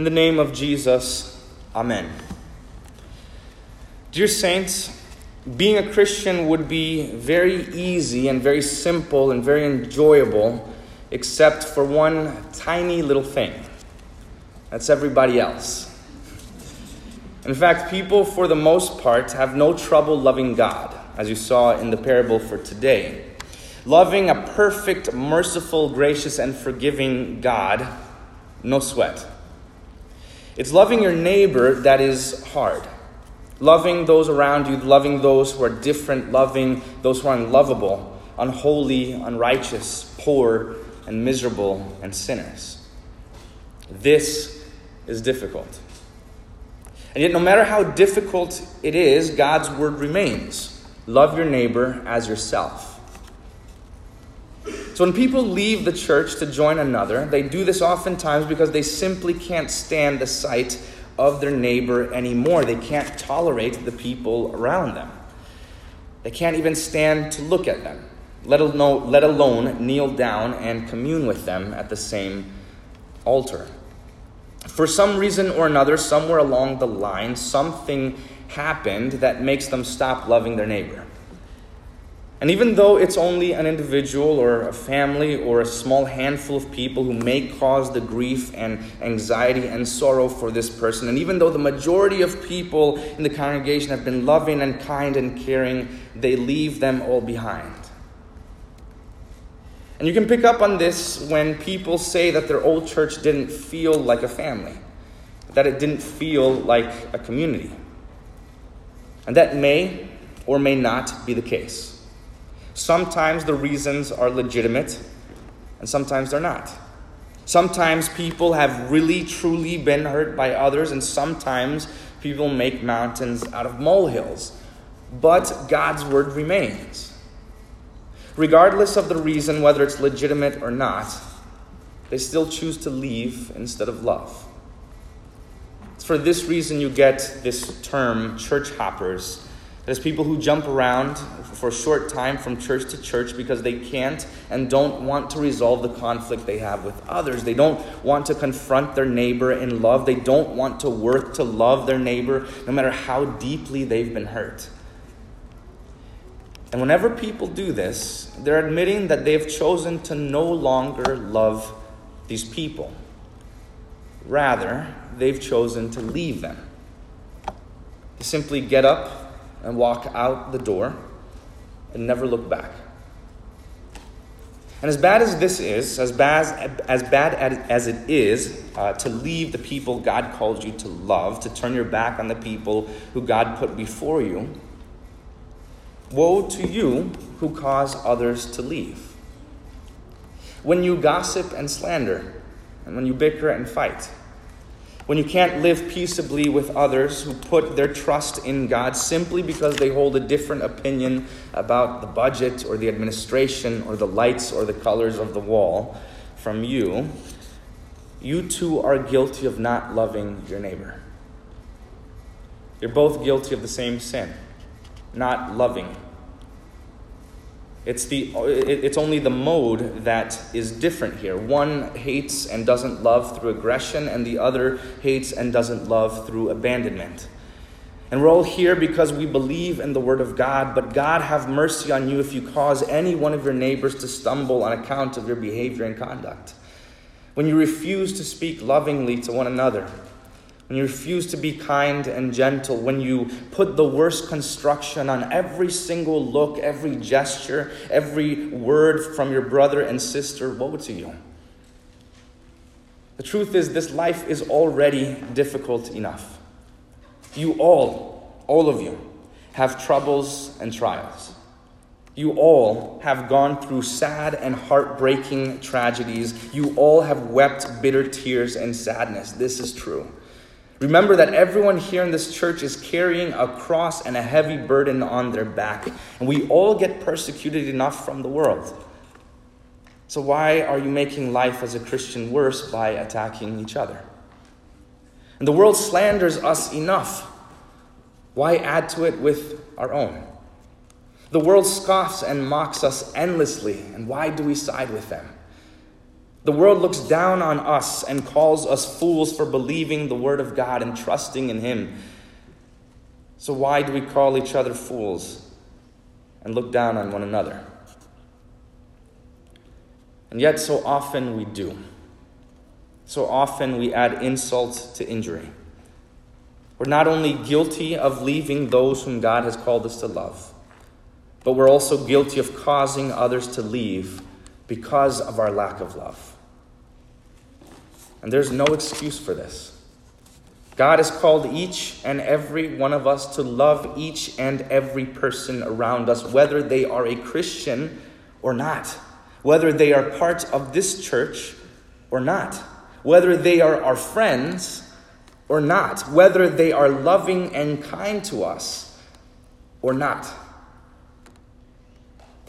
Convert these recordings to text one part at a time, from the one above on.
In the name of Jesus, Amen. Dear Saints, being a Christian would be very easy and very simple and very enjoyable, except for one tiny little thing that's everybody else. In fact, people, for the most part, have no trouble loving God, as you saw in the parable for today. Loving a perfect, merciful, gracious, and forgiving God, no sweat. It's loving your neighbor that is hard. Loving those around you, loving those who are different, loving those who are unlovable, unholy, unrighteous, poor, and miserable, and sinners. This is difficult. And yet, no matter how difficult it is, God's word remains love your neighbor as yourself. So, when people leave the church to join another, they do this oftentimes because they simply can't stand the sight of their neighbor anymore. They can't tolerate the people around them. They can't even stand to look at them, let alone, let alone kneel down and commune with them at the same altar. For some reason or another, somewhere along the line, something happened that makes them stop loving their neighbor. And even though it's only an individual or a family or a small handful of people who may cause the grief and anxiety and sorrow for this person, and even though the majority of people in the congregation have been loving and kind and caring, they leave them all behind. And you can pick up on this when people say that their old church didn't feel like a family, that it didn't feel like a community. And that may or may not be the case. Sometimes the reasons are legitimate, and sometimes they're not. Sometimes people have really, truly been hurt by others, and sometimes people make mountains out of molehills. But God's word remains. Regardless of the reason, whether it's legitimate or not, they still choose to leave instead of love. It's for this reason you get this term, church hoppers there's people who jump around for a short time from church to church because they can't and don't want to resolve the conflict they have with others. They don't want to confront their neighbor in love. They don't want to work to love their neighbor no matter how deeply they've been hurt. And whenever people do this, they're admitting that they've chosen to no longer love these people. Rather, they've chosen to leave them. To simply get up and walk out the door and never look back. And as bad as this is, as bad as, bad as it is uh, to leave the people God called you to love, to turn your back on the people who God put before you, woe to you who cause others to leave. When you gossip and slander, and when you bicker and fight, when you can't live peaceably with others who put their trust in God simply because they hold a different opinion about the budget or the administration or the lights or the colors of the wall from you, you too are guilty of not loving your neighbor. You're both guilty of the same sin, not loving it's, the, it's only the mode that is different here. One hates and doesn't love through aggression, and the other hates and doesn't love through abandonment. And we're all here because we believe in the Word of God, but God have mercy on you if you cause any one of your neighbors to stumble on account of your behavior and conduct. When you refuse to speak lovingly to one another, when you refuse to be kind and gentle, when you put the worst construction on every single look, every gesture, every word from your brother and sister, woe to you. The truth is, this life is already difficult enough. You all, all of you, have troubles and trials. You all have gone through sad and heartbreaking tragedies. You all have wept bitter tears and sadness. This is true. Remember that everyone here in this church is carrying a cross and a heavy burden on their back, and we all get persecuted enough from the world. So, why are you making life as a Christian worse by attacking each other? And the world slanders us enough. Why add to it with our own? The world scoffs and mocks us endlessly, and why do we side with them? The world looks down on us and calls us fools for believing the Word of God and trusting in Him. So, why do we call each other fools and look down on one another? And yet, so often we do. So often we add insult to injury. We're not only guilty of leaving those whom God has called us to love, but we're also guilty of causing others to leave because of our lack of love. And there's no excuse for this. God has called each and every one of us to love each and every person around us, whether they are a Christian or not, whether they are part of this church or not, whether they are our friends or not, whether they are loving and kind to us or not.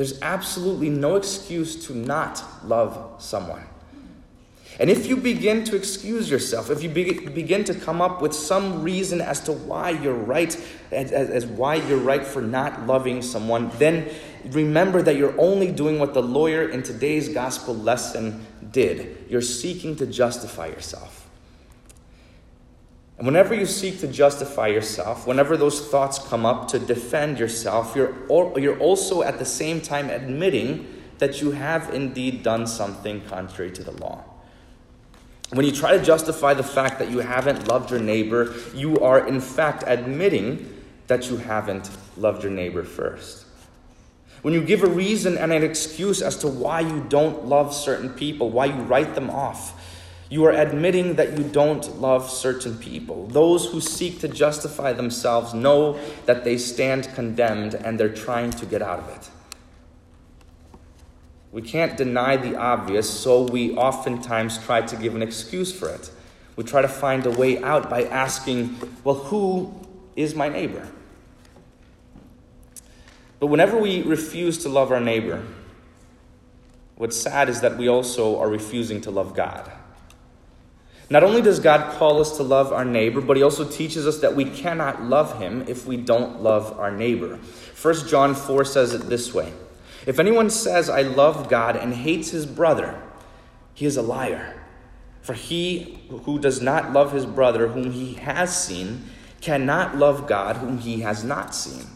There's absolutely no excuse to not love someone. And if you begin to excuse yourself, if you begin to come up with some reason as to why you're right, as, as, why you're right for not loving someone, then remember that you're only doing what the lawyer in today's gospel lesson did. You're seeking to justify yourself. And whenever you seek to justify yourself, whenever those thoughts come up to defend yourself, you're, you're also at the same time admitting that you have indeed done something contrary to the law. When you try to justify the fact that you haven't loved your neighbor, you are in fact admitting that you haven't loved your neighbor first. When you give a reason and an excuse as to why you don't love certain people, why you write them off, you are admitting that you don't love certain people. Those who seek to justify themselves know that they stand condemned and they're trying to get out of it. We can't deny the obvious, so we oftentimes try to give an excuse for it. We try to find a way out by asking, well, who is my neighbor? But whenever we refuse to love our neighbor, what's sad is that we also are refusing to love God. Not only does God call us to love our neighbor, but he also teaches us that we cannot love him if we don't love our neighbor. 1 John 4 says it this way If anyone says, I love God and hates his brother, he is a liar. For he who does not love his brother whom he has seen cannot love God whom he has not seen.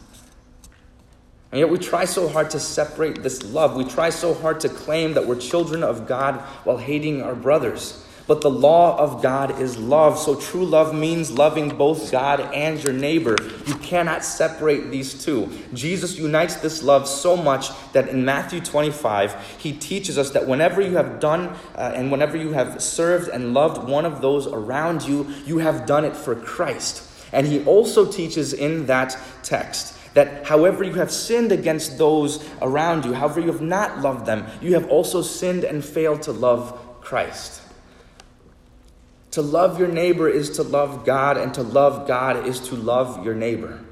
And yet we try so hard to separate this love. We try so hard to claim that we're children of God while hating our brothers. But the law of God is love. So true love means loving both God and your neighbor. You cannot separate these two. Jesus unites this love so much that in Matthew 25, he teaches us that whenever you have done uh, and whenever you have served and loved one of those around you, you have done it for Christ. And he also teaches in that text that however you have sinned against those around you, however you have not loved them, you have also sinned and failed to love Christ. To love your neighbor is to love God, and to love God is to love your neighbor.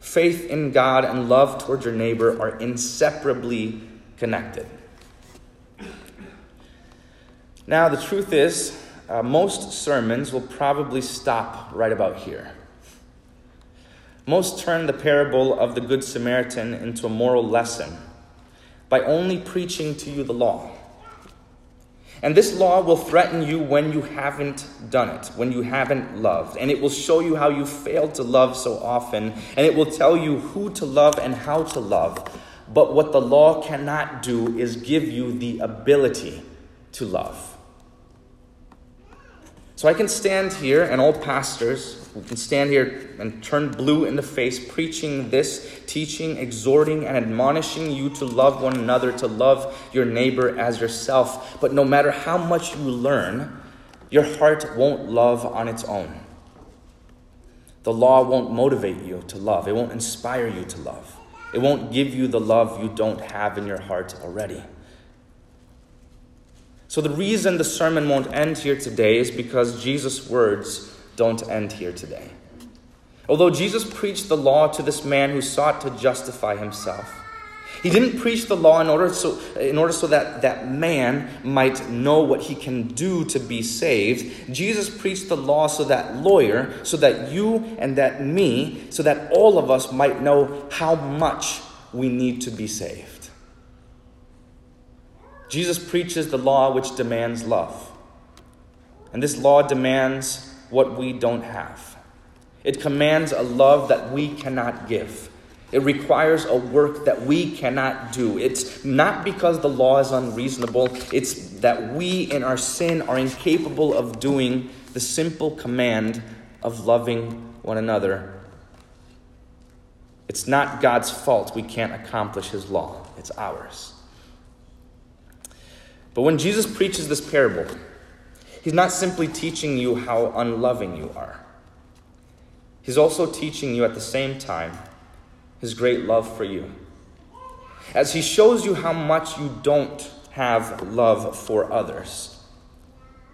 Faith in God and love towards your neighbor are inseparably connected. Now, the truth is, uh, most sermons will probably stop right about here. Most turn the parable of the Good Samaritan into a moral lesson by only preaching to you the law. And this law will threaten you when you haven't done it, when you haven't loved. And it will show you how you failed to love so often. And it will tell you who to love and how to love. But what the law cannot do is give you the ability to love. So I can stand here, and all pastors, can stand here and turn blue in the face, preaching this, teaching, exhorting, and admonishing you to love one another, to love your neighbor as yourself. But no matter how much you learn, your heart won't love on its own. The law won't motivate you to love, it won't inspire you to love, it won't give you the love you don't have in your heart already. So, the reason the sermon won't end here today is because Jesus' words don't end here today. Although Jesus preached the law to this man who sought to justify himself, he didn't preach the law in order so, in order so that that man might know what he can do to be saved. Jesus preached the law so that lawyer, so that you and that me, so that all of us might know how much we need to be saved. Jesus preaches the law which demands love. And this law demands what we don't have. It commands a love that we cannot give. It requires a work that we cannot do. It's not because the law is unreasonable, it's that we in our sin are incapable of doing the simple command of loving one another. It's not God's fault we can't accomplish His law, it's ours. But when Jesus preaches this parable, He's not simply teaching you how unloving you are. He's also teaching you at the same time his great love for you. As he shows you how much you don't have love for others,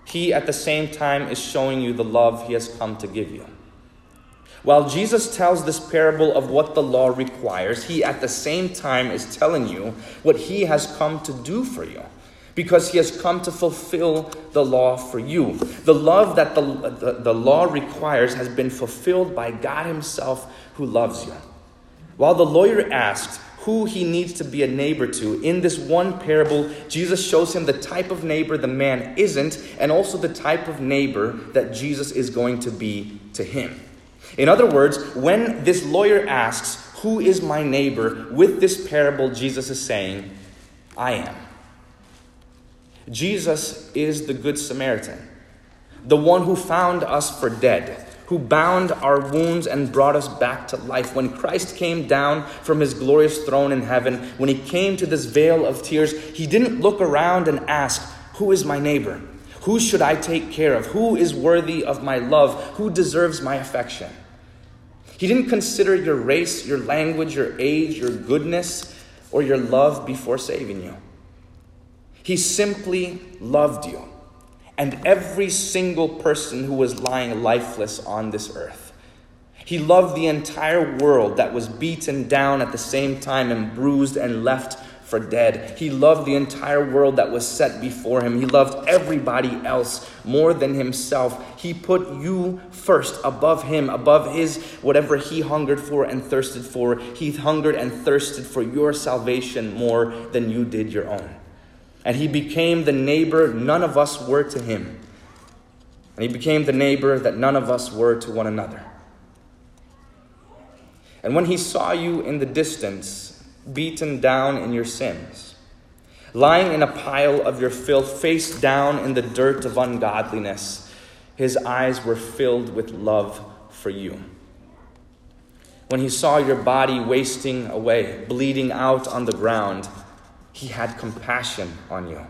he at the same time is showing you the love he has come to give you. While Jesus tells this parable of what the law requires, he at the same time is telling you what he has come to do for you because he has come to fulfill the law for you. The love that the, the, the, law requires has been fulfilled by God himself who loves you. While the lawyer asked who he needs to be a neighbor to, in this one parable, Jesus shows him the type of neighbor the man isn't, and also the type of neighbor that Jesus is going to be to him. In other words, when this lawyer asks, Who is my neighbor? with this parable, Jesus is saying, I am. Jesus is the Good Samaritan, the one who found us for dead, who bound our wounds and brought us back to life. When Christ came down from his glorious throne in heaven, when he came to this vale of tears, he didn't look around and ask, Who is my neighbor? Who should I take care of? Who is worthy of my love? Who deserves my affection? He didn't consider your race, your language, your age, your goodness, or your love before saving you. He simply loved you and every single person who was lying lifeless on this earth. He loved the entire world that was beaten down at the same time and bruised and left for dead. He loved the entire world that was set before him. He loved everybody else more than himself. He put you first above him, above his whatever he hungered for and thirsted for. He hungered and thirsted for your salvation more than you did your own. And he became the neighbor none of us were to him. And he became the neighbor that none of us were to one another. And when he saw you in the distance, beaten down in your sins, lying in a pile of your filth, face down in the dirt of ungodliness, his eyes were filled with love for you. When he saw your body wasting away, bleeding out on the ground, he had compassion on you.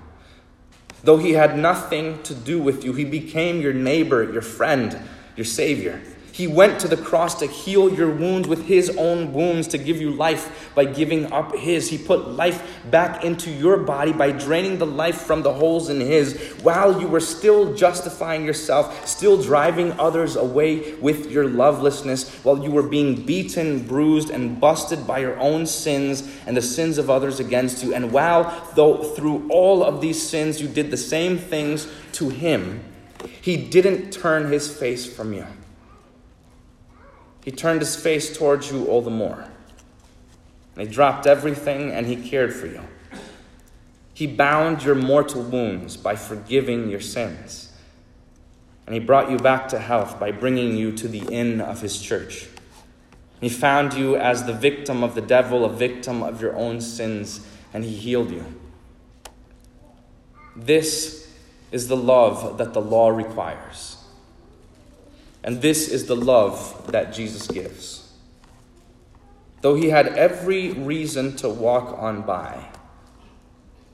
Though he had nothing to do with you, he became your neighbor, your friend, your savior. He went to the cross to heal your wounds with his own wounds, to give you life by giving up his. He put life back into your body by draining the life from the holes in his while you were still justifying yourself, still driving others away with your lovelessness, while you were being beaten, bruised, and busted by your own sins and the sins of others against you. And while, though through all of these sins you did the same things to him, he didn't turn his face from you. He turned his face towards you all the more. And he dropped everything and he cared for you. He bound your mortal wounds by forgiving your sins. And he brought you back to health by bringing you to the inn of his church. He found you as the victim of the devil, a victim of your own sins, and he healed you. This is the love that the law requires. And this is the love that Jesus gives. Though he had every reason to walk on by,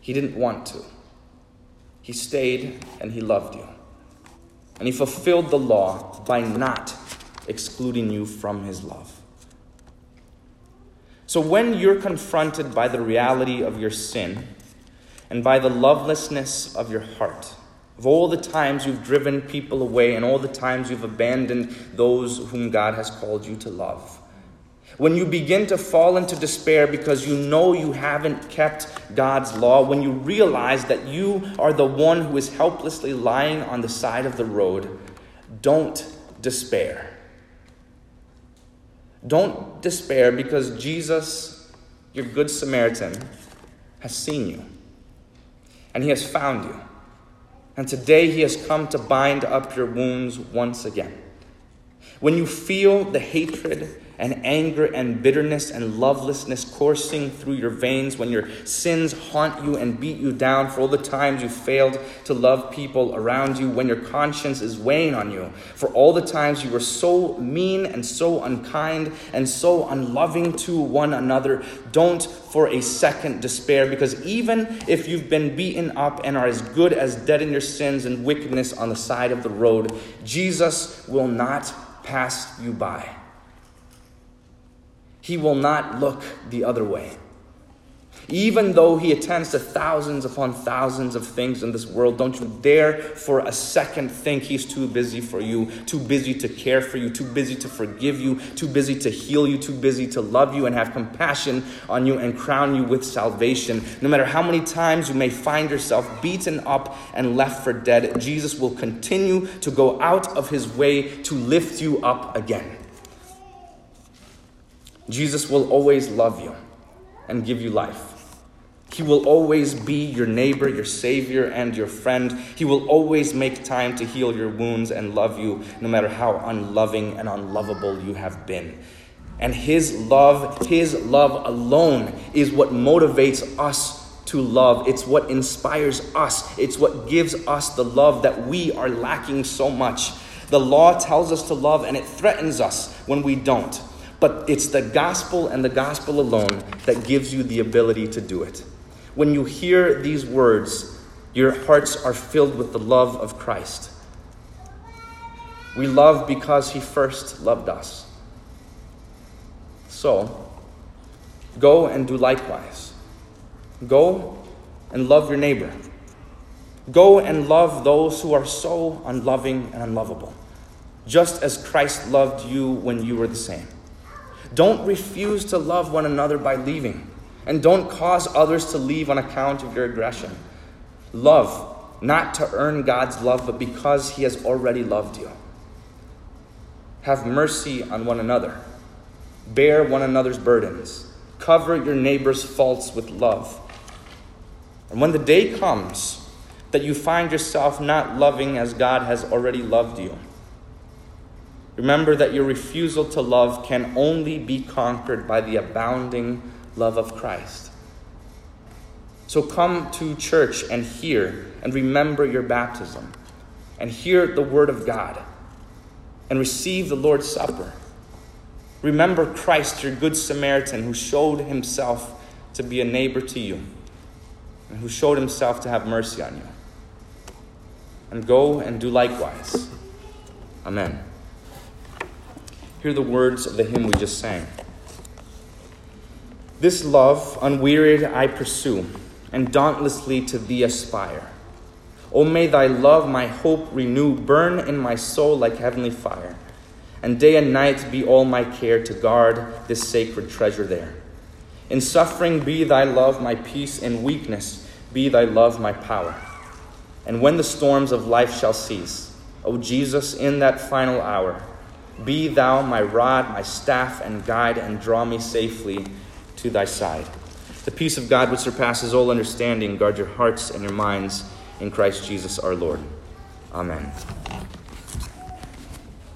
he didn't want to. He stayed and he loved you. And he fulfilled the law by not excluding you from his love. So when you're confronted by the reality of your sin and by the lovelessness of your heart, of all the times you've driven people away and all the times you've abandoned those whom God has called you to love. When you begin to fall into despair because you know you haven't kept God's law, when you realize that you are the one who is helplessly lying on the side of the road, don't despair. Don't despair because Jesus, your Good Samaritan, has seen you. and he has found you. And today he has come to bind up your wounds once again. When you feel the hatred and anger and bitterness and lovelessness coursing through your veins, when your sins haunt you and beat you down for all the times you failed to love people around you, when your conscience is weighing on you, for all the times you were so mean and so unkind and so unloving to one another, don't for a second despair, because even if you've been beaten up and are as good as dead in your sins and wickedness on the side of the road, Jesus will not pass you by. He will not look the other way. Even though he attends to thousands upon thousands of things in this world, don't you dare for a second think he's too busy for you, too busy to care for you, too busy to forgive you, too busy to heal you, too busy to love you and have compassion on you and crown you with salvation. No matter how many times you may find yourself beaten up and left for dead, Jesus will continue to go out of his way to lift you up again. Jesus will always love you and give you life. He will always be your neighbor, your savior, and your friend. He will always make time to heal your wounds and love you, no matter how unloving and unlovable you have been. And His love, His love alone, is what motivates us to love. It's what inspires us. It's what gives us the love that we are lacking so much. The law tells us to love, and it threatens us when we don't. But it's the gospel and the gospel alone that gives you the ability to do it. When you hear these words, your hearts are filled with the love of Christ. We love because he first loved us. So, go and do likewise. Go and love your neighbor. Go and love those who are so unloving and unlovable, just as Christ loved you when you were the same. Don't refuse to love one another by leaving. And don't cause others to leave on account of your aggression. Love, not to earn God's love, but because He has already loved you. Have mercy on one another. Bear one another's burdens. Cover your neighbor's faults with love. And when the day comes that you find yourself not loving as God has already loved you, Remember that your refusal to love can only be conquered by the abounding love of Christ. So come to church and hear and remember your baptism and hear the word of God and receive the Lord's Supper. Remember Christ, your good Samaritan, who showed himself to be a neighbor to you and who showed himself to have mercy on you. And go and do likewise. Amen. Hear the words of the hymn we just sang. This love, unwearied, I pursue, and dauntlessly to thee aspire. O may thy love my hope renew, burn in my soul like heavenly fire, and day and night be all my care to guard this sacred treasure there. In suffering be thy love my peace, in weakness be thy love my power. And when the storms of life shall cease, O Jesus, in that final hour, be thou my rod, my staff, and guide, and draw me safely to thy side. The peace of God, which surpasses all understanding, guard your hearts and your minds in Christ Jesus our Lord. Amen.